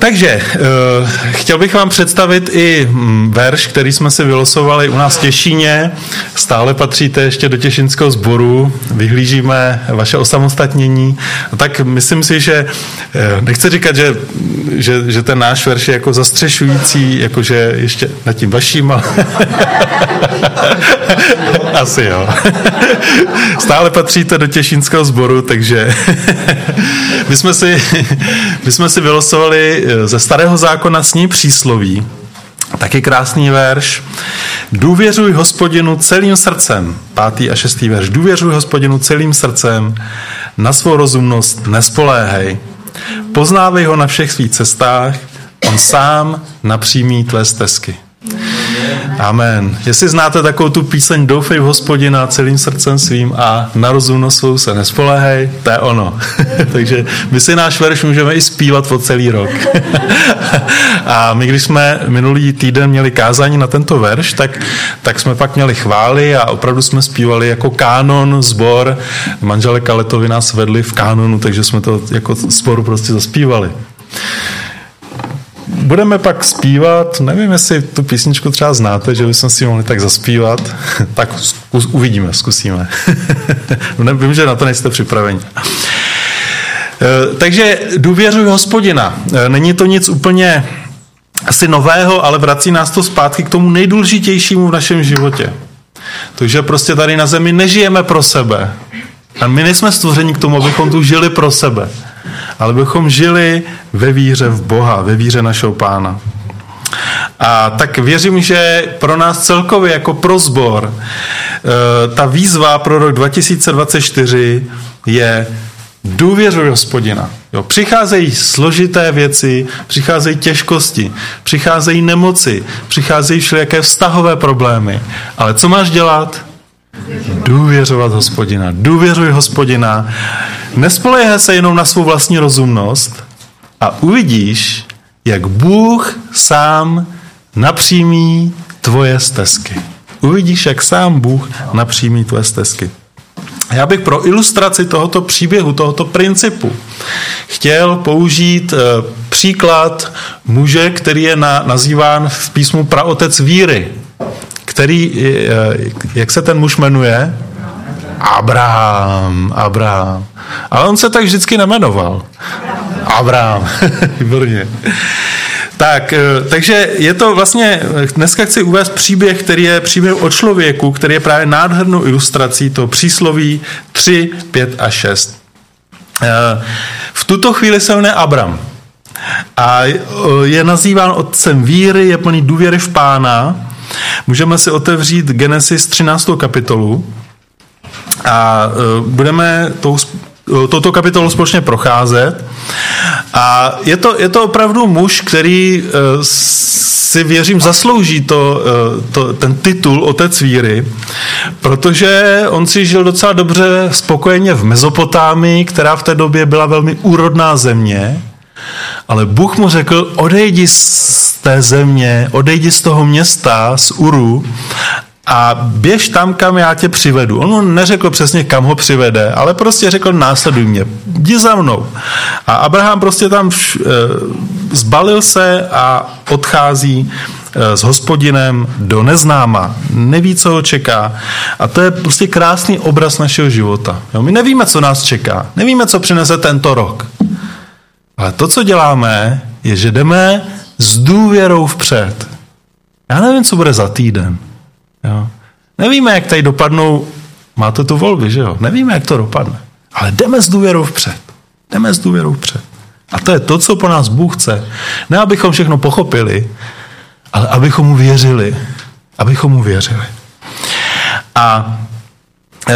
Takže eh, chtěl bych vám představit i mm, verš, který jsme si vylosovali u nás v Těšíně. Stále patříte ještě do Těšinského sboru, vyhlížíme vaše osamostatnění. Tak myslím si, že eh, nechci říkat, že, že, že ten náš verš je jako zastřešující, jakože ještě nad tím vaším, ale... Asi jo. Stále patříte do Těšínského sboru, takže my jsme si, my jsme si vylosovali ze starého zákona s ní přísloví. Taky krásný verš. Důvěřuj hospodinu celým srdcem. Pátý a šestý verš. Důvěřuj hospodinu celým srdcem. Na svou rozumnost nespoléhej. Poznávej ho na všech svých cestách. On sám napřímí tvé stezky. Amen. Jestli znáte takovou tu píseň Doufej v hospodina celým srdcem svým a na rozumnost svou se nespoléhej, to je ono. Takže my si náš verš můžeme i zpívat po celý rok. a my, když jsme minulý týden měli kázání na tento verš, tak, tak jsme pak měli chvály a opravdu jsme zpívali jako kánon, zbor. Manžele Kaletovi nás vedli v kánonu, takže jsme to jako sporu prostě zaspívali budeme pak zpívat, nevím, jestli tu písničku třeba znáte, že bychom si mohli tak zaspívat, tak zkus, uvidíme, zkusíme. Vím, že na to nejste připraveni. Eh, takže důvěřuj hospodina. Eh, není to nic úplně asi nového, ale vrací nás to zpátky k tomu nejdůležitějšímu v našem životě. Takže prostě tady na zemi nežijeme pro sebe. A my nejsme stvořeni k tomu, abychom tu žili pro sebe ale bychom žili ve víře v Boha, ve víře našeho pána. A tak věřím, že pro nás celkově jako pro zbor eh, ta výzva pro rok 2024 je důvěřuj hospodina. Jo, přicházejí složité věci, přicházejí těžkosti, přicházejí nemoci, přicházejí všelijaké vztahové problémy. Ale co máš dělat? Důvěřovat hospodina. Důvěřuj hospodina. Nespolehej se jenom na svou vlastní rozumnost a uvidíš, jak Bůh sám napřímí tvoje stezky. Uvidíš, jak sám Bůh napřímí tvoje stezky. Já bych pro ilustraci tohoto příběhu, tohoto principu chtěl použít eh, příklad muže, který je nazýván v písmu praotec víry který, eh, jak se ten muž jmenuje? Abraham, Abraham. Ale on se tak vždycky nemenoval. Abraham, výborně. Tak, eh, takže je to vlastně, dneska chci uvést příběh, který je příběh o člověku, který je právě nádhernou ilustrací to přísloví 3, 5 a 6. Eh, v tuto chvíli se jmenuje Abram. A je nazýván otcem víry, je plný důvěry v pána Můžeme si otevřít Genesis 13. kapitolu a e, budeme tou, e, touto kapitolu společně procházet. A je to, je to opravdu muž, který e, si věřím zaslouží to, to, ten titul Otec víry, protože on si žil docela dobře spokojeně v Mezopotámii, která v té době byla velmi úrodná země ale Bůh mu řekl, odejdi z té země, odejdi z toho města, z Uru a běž tam, kam já tě přivedu. On neřekl přesně, kam ho přivede, ale prostě řekl, následuj mě, jdi za mnou. A Abraham prostě tam vš, e, zbalil se a odchází e, s hospodinem do neznáma. Neví, co ho čeká. A to je prostě krásný obraz našeho života. Jo? My nevíme, co nás čeká. Nevíme, co přinese tento rok. Ale to, co děláme, je, že jdeme s důvěrou vpřed. Já nevím, co bude za týden. Jo. Nevíme, jak tady dopadnou, máte tu volby, že jo? Nevíme, jak to dopadne. Ale jdeme s důvěrou vpřed. Jdeme s důvěrou vpřed. A to je to, co po nás Bůh chce. Ne, abychom všechno pochopili, ale abychom mu věřili. Abychom mu věřili. A e,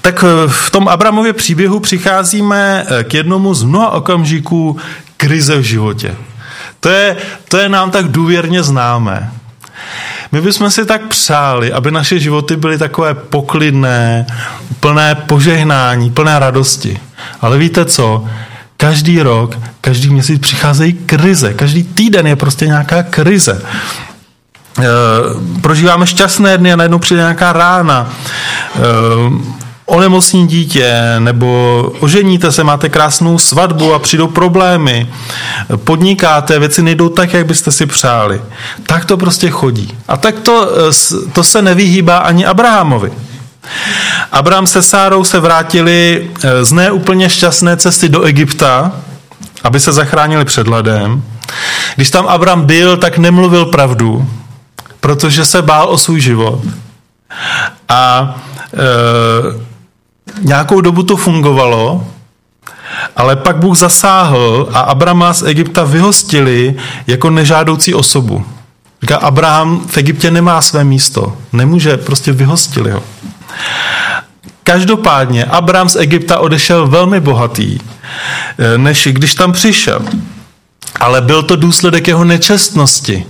tak v tom Abramově příběhu přicházíme eh, k jednomu z mnoha okamžiků krize v životě. To je, to je nám tak důvěrně známé. My bychom si tak přáli, aby naše životy byly takové poklidné, plné požehnání, plné radosti. Ale víte co? Každý rok, každý měsíc přicházejí krize. Každý týden je prostě nějaká krize. E, prožíváme šťastné dny a najednou přijde nějaká rána. E, onemocní dítě, nebo oženíte se, máte krásnou svatbu a přijdou problémy, podnikáte, věci nejdou tak, jak byste si přáli. Tak to prostě chodí. A tak to, to se nevyhýbá ani Abrahamovi. Abraham se Sárou se vrátili eh, z neúplně šťastné cesty do Egypta, aby se zachránili před ledem. Když tam Abraham byl, tak nemluvil pravdu, protože se bál o svůj život. A e, nějakou dobu to fungovalo, ale pak Bůh zasáhl a Abrama z Egypta vyhostili jako nežádoucí osobu. Říká, Abraham v Egyptě nemá své místo. Nemůže, prostě vyhostili ho. Každopádně Abraham z Egypta odešel velmi bohatý, eh, než když tam přišel. Ale byl to důsledek jeho nečestnosti.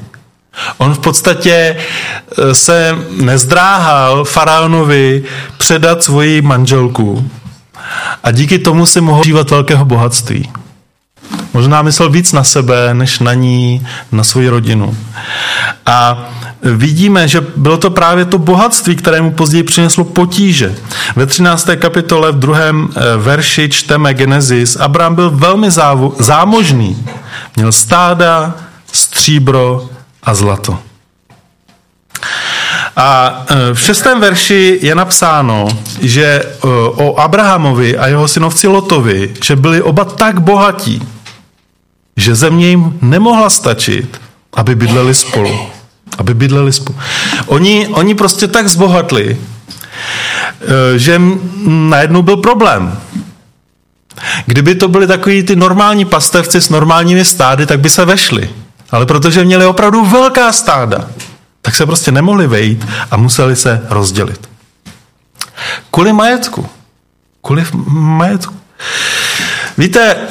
On v podstatě eh, se nezdráhal faraonovi předat svoji manželku a díky tomu si mohl žívat velkého bohatství. Možná myslel víc na sebe, než na ní, na svoji rodinu. A vidíme, že bylo to právě to bohatství, které mu později přineslo potíže. Ve 13. kapitole v druhém eh, verši čteme Genesis. Abraham byl velmi zámožný. Měl stáda, stříbro a zlato. A eh, v šestém verši je napsáno, že eh, o Abrahamovi a jeho synovci Lotovi, že byli oba tak bohatí, že země jim nemohla stačit, aby bydleli spolu aby bydleli spolu. Oni, oni prostě tak zbohatli, eh, že najednou byl problém. Kdyby to byly takový ty normální pastevci s normálními stády, tak by se vešli. Ale protože měli opravdu velká stáda, tak se prostě nemohli vejít a museli se rozdělit. Kvůli majetku. Kvůli majetku. Víte, eh,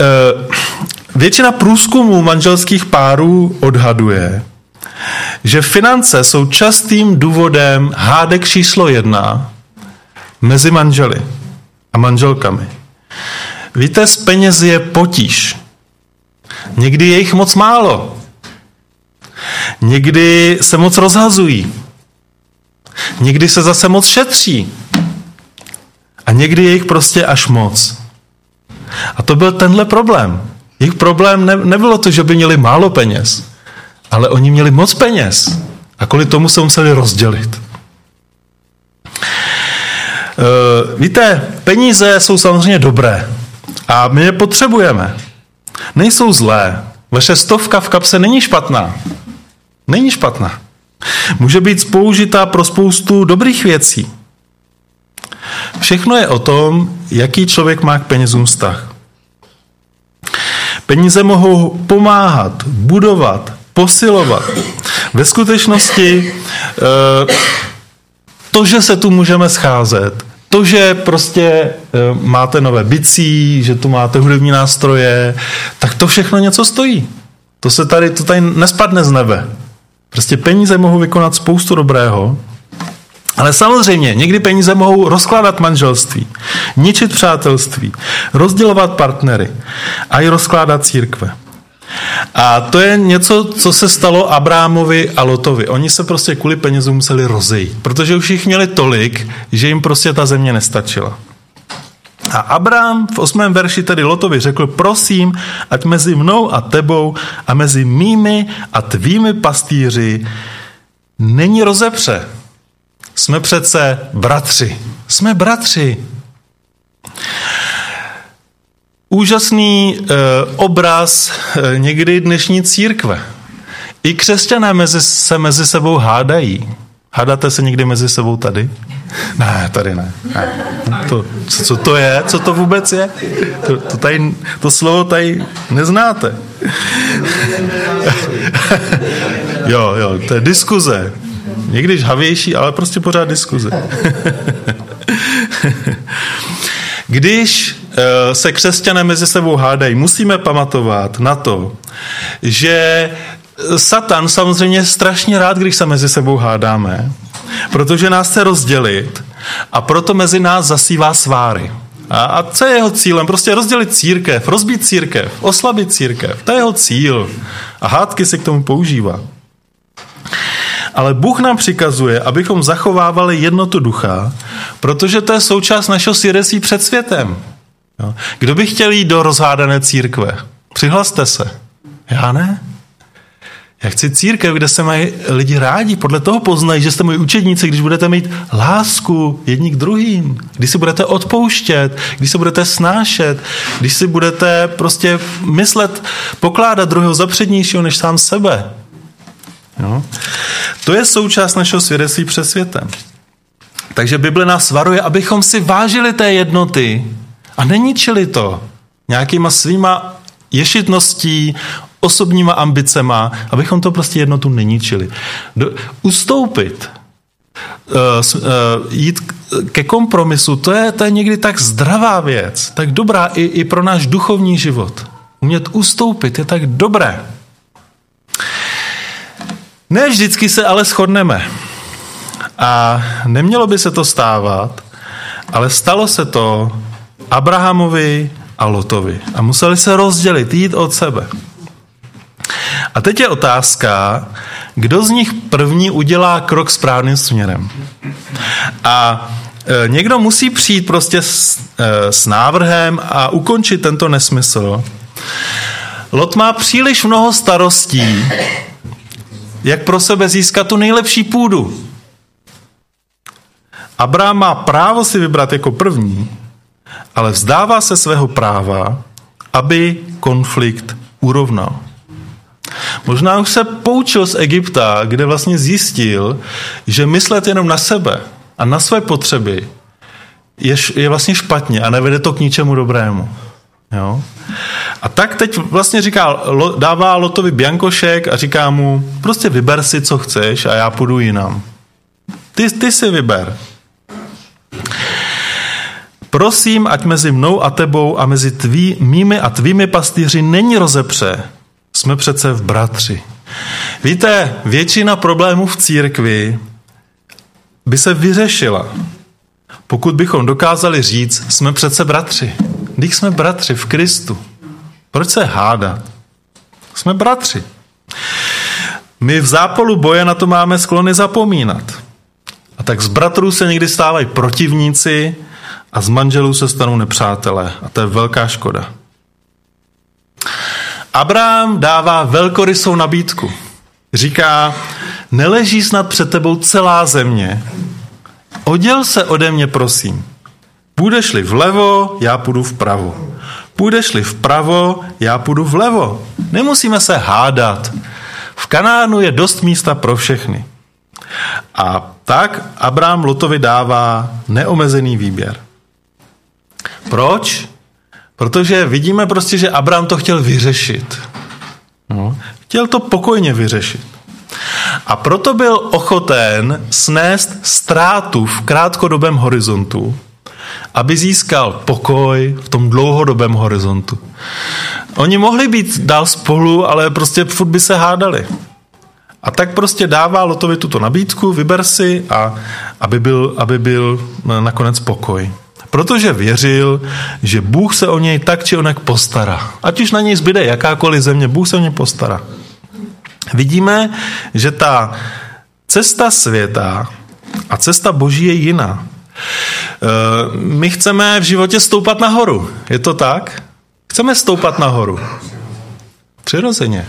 většina průzkumů manželských párů odhaduje, že finance jsou častým důvodem hádek číslo jedna mezi manželi a manželkami. Víte, z penězi je potíž. Někdy je jich moc málo. Někdy se moc rozhazují. Někdy se zase moc šetří. A někdy je jich prostě až moc. A to byl tenhle problém. Jejich problém ne, nebylo to, že by měli málo peněz ale oni měli moc peněz a kvůli tomu se museli rozdělit. Uh, víte, peníze jsou samozřejmě dobré a my je potřebujeme. Nejsou zlé. Vaše stovka v kapse není špatná. Není špatná. Může být použitá pro spoustu dobrých věcí. Všechno je o tom, jaký člověk má k penězům vztah. Peníze mohou pomáhat, budovat, posilovat. Ve skutečnosti eh, to, že se tu můžeme scházet, to, že prostě eh, máte nové bicí, že tu máte hudební nástroje, tak to všechno něco stojí. To se tady, to tady nespadne z nebe. Prostě peníze mohou vykonat spoustu dobrého, ale samozřejmě, někdy peníze mohou rozkládat manželství, ničit přátelství, rozdělovat partnery a i rozkládat církve. A to je něco, co se stalo Abrámovi a Lotovi. Oni se prostě kvůli penězům museli rozejít, protože už jich měli tolik, že jim prostě ta země nestačila. A Abrám v osmém verši tedy Lotovi řekl, prosím, ať mezi mnou a tebou a mezi mými a tvými pastýři není rozepře. Jsme přece bratři. Jsme bratři úžasný e, obraz e, někdy dnešní církve. I křesťané mezi, se mezi sebou hádají. Hádáte se někdy mezi sebou tady? Ne, tady ne. ne. To, co, co to je? Co to vůbec je? To, to, tady, to slovo tady neznáte. jo, jo, to je diskuze. Někdy žhavější, ale prostě pořád diskuze. Když Eh, se křesťané mezi sebou hádají, musíme pamatovat na to, že Satan samozřejmě strašně rád, když se mezi sebou hádáme, protože nás chce rozdělit a proto mezi nás zasívá sváry. A, a co je jeho cílem? Prostě rozdělit církev, rozbít církev, oslabit církev. To je jeho cíl. A hádky se k tomu používá. Ale Bůh nám přikazuje, abychom zachovávali jednotu ducha, Protože to je součást našeho svědectví před světem. Kdo by chtěl jít do rozhádané církve? Přihlaste se. Já ne. Já chci církev, kde se mají lidi rádi, podle toho poznají, že jste moji učedníci, když budete mít lásku jedni k druhým, když si budete odpouštět, když se budete snášet, když si budete prostě myslet, pokládat druhého za přednějšího než sám sebe. Jo? To je součást našeho svědectví před světem. Takže Bible nás varuje, abychom si vážili té jednoty a neničili to nějakýma svýma ješitností, osobníma ambicema, abychom to prostě jednotu neničili. Do, ustoupit, uh, uh, jít ke kompromisu, to je, to je někdy tak zdravá věc, tak dobrá i, i pro náš duchovní život. Umět ustoupit je tak dobré. Ne vždycky se ale shodneme. A nemělo by se to stávat, ale stalo se to Abrahamovi a Lotovi. A museli se rozdělit, jít od sebe. A teď je otázka, kdo z nich první udělá krok správným směrem. A e, někdo musí přijít prostě s, e, s návrhem a ukončit tento nesmysl. Lot má příliš mnoho starostí, jak pro sebe získat tu nejlepší půdu. Abraham má právo si vybrat jako první, ale vzdává se svého práva, aby konflikt urovnal. Možná už se poučil z Egypta, kde vlastně zjistil, že myslet jenom na sebe a na své potřeby je, je vlastně špatně a nevede to k ničemu dobrému. Jo? A tak teď vlastně říká, dává Lotovi Biankošek a říká mu, prostě vyber si, co chceš a já půjdu jinam. Ty, ty si vyber. Prosím, ať mezi mnou a tebou a mezi tví, mými a tvými pastýři není rozepře. Jsme přece v bratři. Víte, většina problémů v církvi by se vyřešila, pokud bychom dokázali říct, jsme přece bratři. Když jsme bratři v Kristu. Proč se hádat? Jsme bratři. My v zápolu boje na to máme sklony zapomínat. A tak z bratrů se někdy stávají protivníci a z manželů se stanou nepřátelé. A to je velká škoda. Abraham dává velkorysou nabídku. Říká, neleží snad před tebou celá země. Oděl se ode mě, prosím. Půjdeš-li vlevo, já půjdu vpravo. Půjdeš-li vpravo, já půjdu vlevo. Nemusíme se hádat. V Kanánu je dost místa pro všechny. A tak Abraham Lotovi dává neomezený výběr. Proč? Protože vidíme prostě, že Abraham to chtěl vyřešit. No. Chtěl to pokojně vyřešit. A proto byl ochoten snést ztrátu v krátkodobém horizontu, aby získal pokoj v tom dlouhodobém horizontu. Oni mohli být dál spolu, ale prostě furt by se hádali. A tak prostě dává Lotovi tuto nabídku, vyber si, a aby byl, aby byl nakonec pokoj. Protože věřil, že Bůh se o něj tak či onak postará. Ať už na něj zbyde jakákoliv země, Bůh se o něj postará. Vidíme, že ta cesta světa a cesta Boží je jiná. Eh, my chceme v životě stoupat nahoru. Je to tak? Chceme stoupat nahoru. Přirozeně.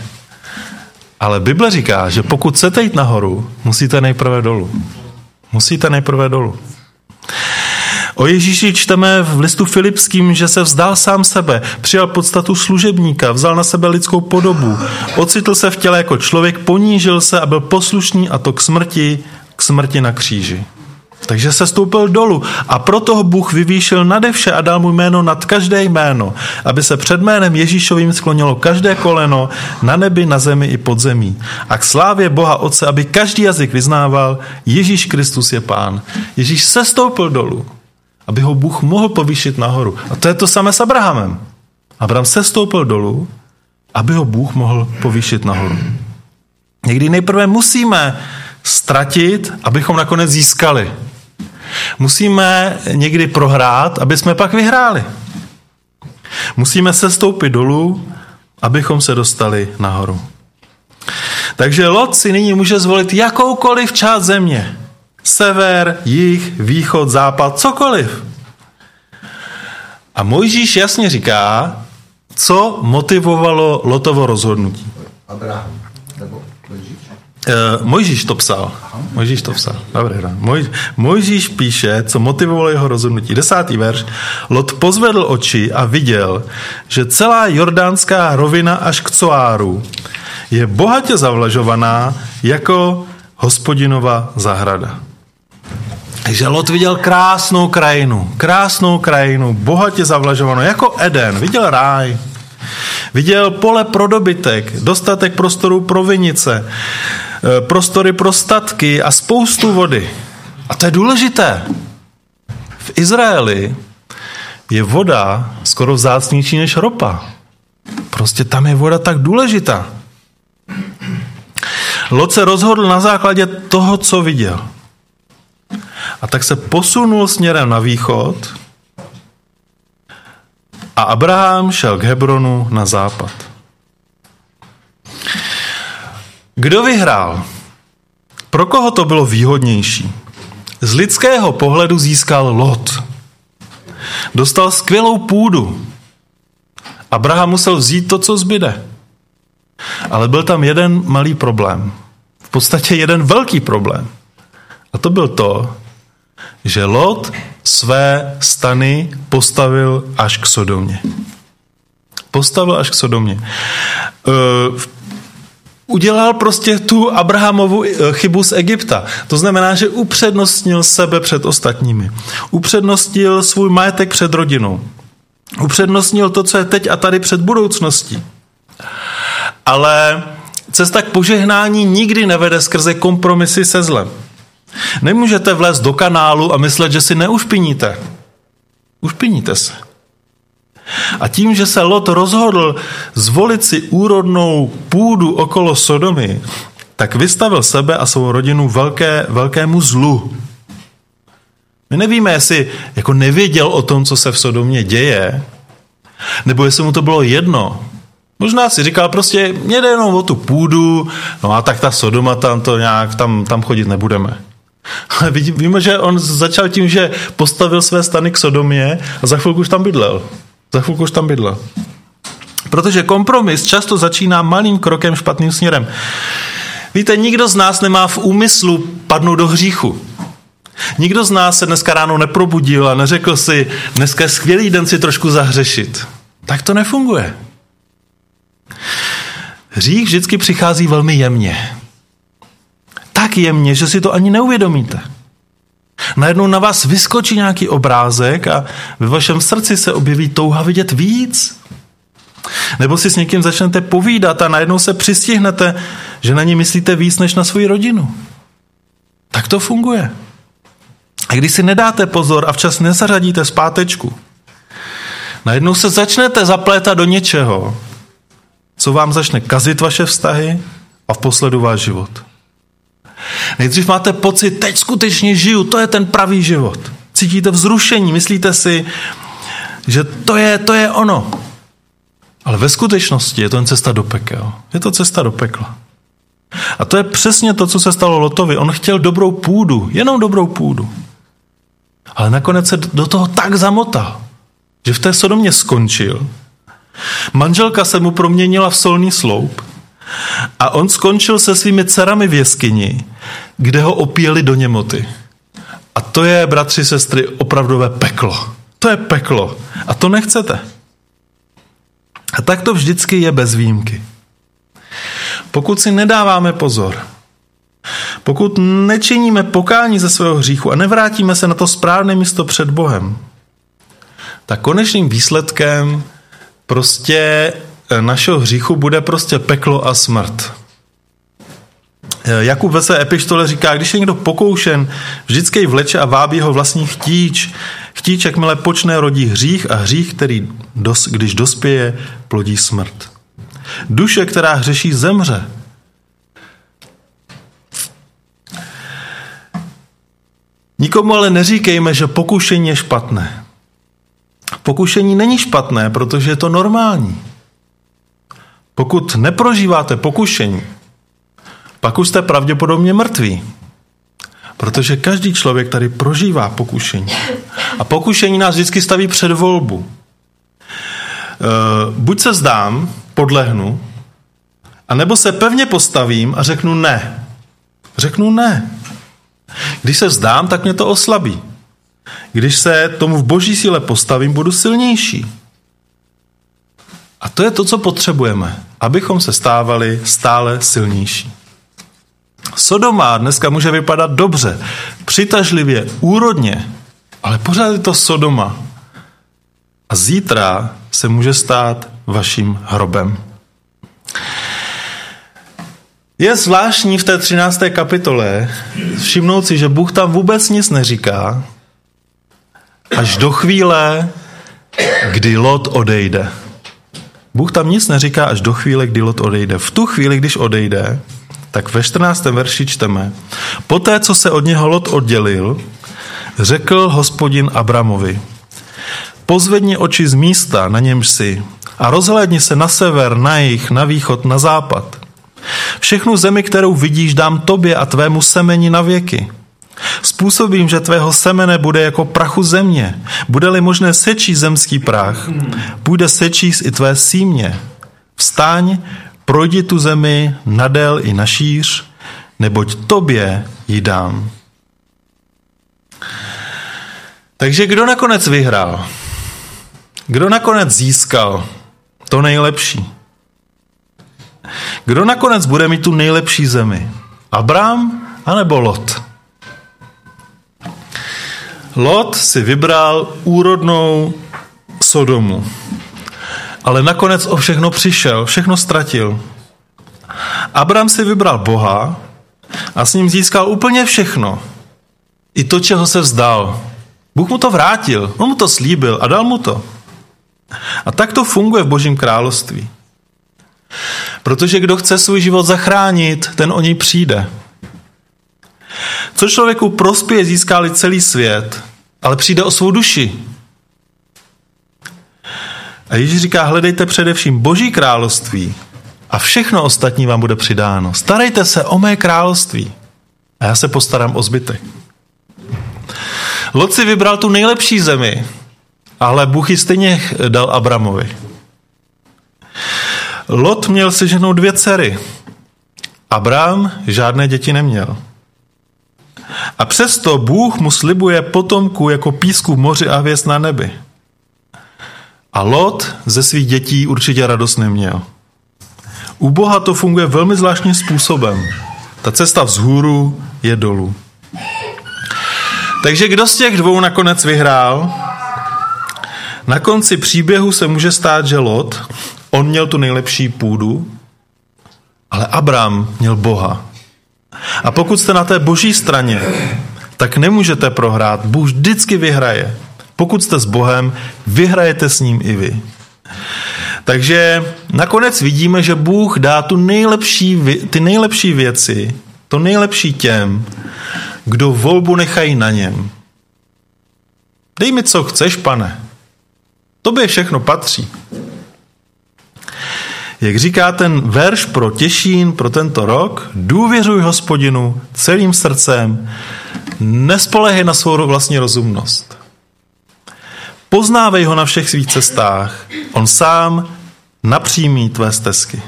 Ale Bible říká, že pokud chcete jít nahoru, musíte nejprve dolů. Musíte nejprve dolů. O Ježíši čteme v listu Filipským, že se vzdal sám sebe, přijal podstatu služebníka, vzal na sebe lidskou podobu, ocitl se v těle jako člověk, ponížil se a byl poslušný a to k smrti, k smrti na kříži. Takže se stoupil dolů a proto ho Bůh vyvýšil nade vše a dal mu jméno nad každé jméno, aby se před jménem Ježíšovým sklonilo každé koleno na nebi, na zemi i pod zemí. A k slávě Boha Otce, aby každý jazyk vyznával, Ježíš Kristus je Pán. Ježíš se stoupil dolů aby ho Bůh mohl povýšit nahoru. A to je to samé s Abrahamem. Abraham se stoupil dolů, aby ho Bůh mohl povýšit nahoru. Někdy nejprve musíme ztratit, abychom nakonec získali. Musíme někdy prohrát, aby jsme pak vyhráli. Musíme se stoupit dolů, abychom se dostali nahoru. Takže Lot si nyní může zvolit jakoukoliv část země. Sever, jih, východ, západ, cokoliv. A Mojžíš jasně říká, co motivovalo Lotovo rozhodnutí. Abraham. Nebo Mojžíš? Uh, Mojžíš to psal. Mojžíš to psal. Dobrý, Moj, Mojžíš píše, co motivovalo jeho rozhodnutí. Desátý verš. Lot pozvedl oči a viděl, že celá jordánská rovina až k Coáru je bohatě zavlažovaná jako hospodinova zahrada. Takže Lot viděl krásnou krajinu, krásnou krajinu, bohatě zavlažovanou, jako Eden, viděl ráj. Viděl pole pro dobytek, dostatek prostorů pro vinice, eh, prostory pro statky a spoustu vody. A to je důležité. V Izraeli je voda skoro vzácnější než ropa. Prostě tam je voda tak důležitá. Lot se rozhodl na základě toho, co viděl. A tak se posunul směrem na východ a Abraham šel k Hebronu na západ. Kdo vyhrál? Pro koho to bylo výhodnější? Z lidského pohledu získal Lot. Dostal skvělou půdu. Abraham musel vzít to, co zbyde. Ale byl tam jeden malý problém. V podstatě jeden velký problém. A to byl to, že Lot své stany postavil až k Sodomě. Postavil až k Sodomě. Uh, udělal prostě tu Abrahamovu e, chybu z Egypta. To znamená, že upřednostnil sebe před ostatními. Upřednostnil svůj majetek před rodinou. Upřednostnil to, co je teď a tady před budoucností. Ale cesta k požehnání nikdy nevede skrze kompromisy se zlem. Nemůžete vlézt do kanálu a myslet, že si neušpiníte. Ušpiníte se. A tím, že se Lot rozhodl zvolit si úrodnou půdu okolo Sodomy, tak vystavil sebe a svou rodinu velké, velkému zlu. My nevíme, jestli jako nevěděl o tom, co se v Sodomě děje, nebo jestli mu to bylo jedno. Možná si říkal prostě, mě jde jenom o tu půdu, no a tak ta Sodoma tam to nějak, tam, tam chodit nebudeme. Ale víme, že on začal tím, že postavil své stany k Sodomě a za chvilku už tam bydlel. Za chvilku už tam bydlel. Protože kompromis často začíná malým krokem špatným směrem. Víte, nikdo z nás nemá v úmyslu padnout do hříchu. Nikdo z nás se dneska ráno neprobudil a neřekl si, dneska je skvělý den si trošku zahřešit. Tak to nefunguje. Hřích vždycky přichází velmi jemně tak jemně, že si to ani neuvědomíte. Najednou na vás vyskočí nějaký obrázek a ve vašem srdci se objeví touha vidět víc. Nebo si s někým začnete povídat a najednou se přistihnete, že na ní myslíte víc než na svoji rodinu. Tak to funguje. A když si nedáte pozor a včas nezařadíte zpátečku, najednou se začnete zaplétat do něčeho, co vám začne kazit vaše vztahy a v posledu váš život. Nejdřív máte pocit, teď skutečně žiju, to je ten pravý život. Cítíte vzrušení, myslíte si, že to je, to je ono. Ale ve skutečnosti je to jen cesta do pekel. Je to cesta do pekla. A to je přesně to, co se stalo Lotovi. On chtěl dobrou půdu, jenom dobrou půdu. Ale nakonec se do toho tak zamotal, že v té Sodomě skončil. Manželka se mu proměnila v solný sloup a on skončil se svými dcerami v jeskyni, kde ho opíjeli do němoty. A to je, bratři, sestry, opravdové peklo. To je peklo. A to nechcete. A tak to vždycky je bez výjimky. Pokud si nedáváme pozor, pokud nečiníme pokání ze svého hříchu a nevrátíme se na to správné místo před Bohem, tak konečným výsledkem prostě našeho hříchu bude prostě peklo a smrt. Eh, Jakub ve své epištole říká, když je někdo pokoušen, vždycky vleče a vábí ho vlastní chtíč. Chtíč, jakmile počne, rodí hřích a hřích, který, dos, když dospěje, plodí smrt. Duše, která hřeší, zemře. Nikomu ale neříkejme, že pokušení je špatné. Pokušení není špatné, protože je to normální. Pokud neprožíváte pokušení, pak už jste pravděpodobně mrtví. Protože každý člověk tady prožívá pokušení. A pokušení nás vždycky staví před volbu. E, buď se zdám, podlehnu, a nebo se pevně postavím a řeknu ne. Řeknu ne. Když se vzdám, tak mě to oslabí. Když se tomu v boží síle postavím, budu silnější. To je to, co potřebujeme, abychom se stávali stále silnější. Sodoma dneska může vypadat dobře, přitažlivě, úrodně, ale pořád je to Sodoma. A zítra se může stát vaším hrobem. Je zvláštní v té 13. kapitole všimnout si, že Bůh tam vůbec nic neříká, až do chvíle, kdy Lot odejde. Bůh tam nic neříká až do chvíle, kdy Lot odejde. V tu chvíli, když odejde, tak ve 14. verši čteme. Poté, co se od něho Lot oddělil, řekl hospodin Abramovi, pozvedni oči z místa, na němž si, a rozhlédni se na sever, na jih, na východ, na západ. Všechnu zemi, kterou vidíš, dám tobě a tvému semeni na věky. Způsobím, že tvého semene bude jako prachu země. Bude-li možné sečí zemský prach, bude sečíst i tvé símě. Vstaň, projdi tu zemi nadél i na šíř, neboť tobě ji dám. Takže kdo nakonec vyhrál? Kdo nakonec získal to nejlepší? Kdo nakonec bude mít tu nejlepší zemi? Abrám anebo Lot? Lot si vybral úrodnou Sodomu. Ale nakonec o všechno přišel, všechno ztratil. Abram si vybral Boha a s ním získal úplně všechno. I to, čeho se vzdal. Bůh mu to vrátil, on mu to slíbil a dal mu to. A tak to funguje v Božím království. Protože kdo chce svůj život zachránit, ten o něj přijde. Co člověku prospěje, získá celý svět, ale přijde o svou duši. A Ježíš říká, hledejte především Boží království a všechno ostatní vám bude přidáno. Starejte se o mé království a já se postarám o zbytek. Lot si vybral tu nejlepší zemi, ale Bůh ji stejně dal Abramovi. Lot měl si ženou dvě dcery. Abraham žádné děti neměl. A přesto Bůh mu slibuje potomku jako písku v moři a hvězd na nebi. A Lot ze svých dětí určitě radost neměl. U Boha to funguje velmi zvláštním způsobem. Ta cesta vzhůru je dolů. Takže kdo z těch dvou nakonec vyhrál? Na konci příběhu se může stát, že Lot, on měl tu nejlepší půdu, ale Abraham měl Boha. A pokud jste na té boží straně, tak nemůžete prohrát. Bůh vždycky vyhraje. Pokud jste s Bohem, vyhrajete s ním i vy. Takže nakonec vidíme, že Bůh dá tu nejlepší, ty nejlepší věci, to nejlepší těm, kdo volbu nechají na něm. Dej mi, co chceš, pane. Tobě všechno patří. Jak říká ten verš pro Těšín, pro tento rok, důvěřuj hospodinu celým srdcem, nespolehej na svou vlastní rozumnost. Poznávej ho na všech svých cestách, on sám napřímí tvé stezky.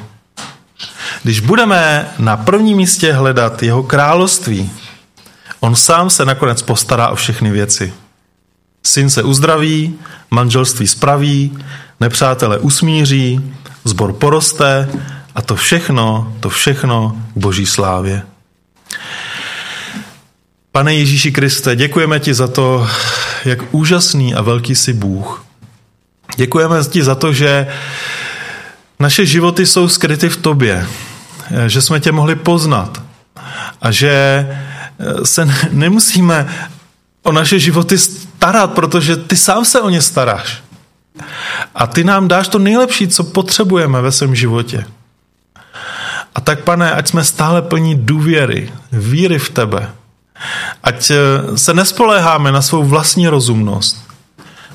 Když budeme na prvním místě hledat jeho království, on sám se nakonec postará o všechny věci. Syn se uzdraví, manželství spraví, nepřátelé usmíří, zbor poroste a to všechno, to všechno k boží slávě. Pane Ježíši Kriste, děkujeme ti za to, jak úžasný a velký jsi Bůh. Děkujeme ti za to, že naše životy jsou skryty v tobě, že jsme tě mohli poznat a že se nemusíme o naše životy starat, protože ty sám se o ně staráš. A ty nám dáš to nejlepší, co potřebujeme ve svém životě. A tak, pane, ať jsme stále plní důvěry, víry v tebe. Ať eh, se nespoléháme na svou vlastní rozumnost,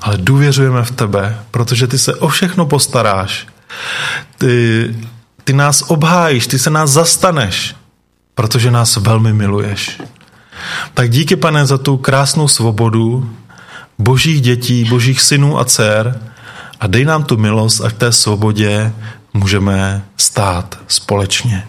ale důvěřujeme v tebe, protože ty se o všechno postaráš. Ty, ty nás obhájíš, ty se nás zastaneš, protože nás velmi miluješ. Tak díky, pane, za tu krásnou svobodu božích dětí, božích synů a dcer a dej nám tu milost a k té svobodě můžeme stát společně.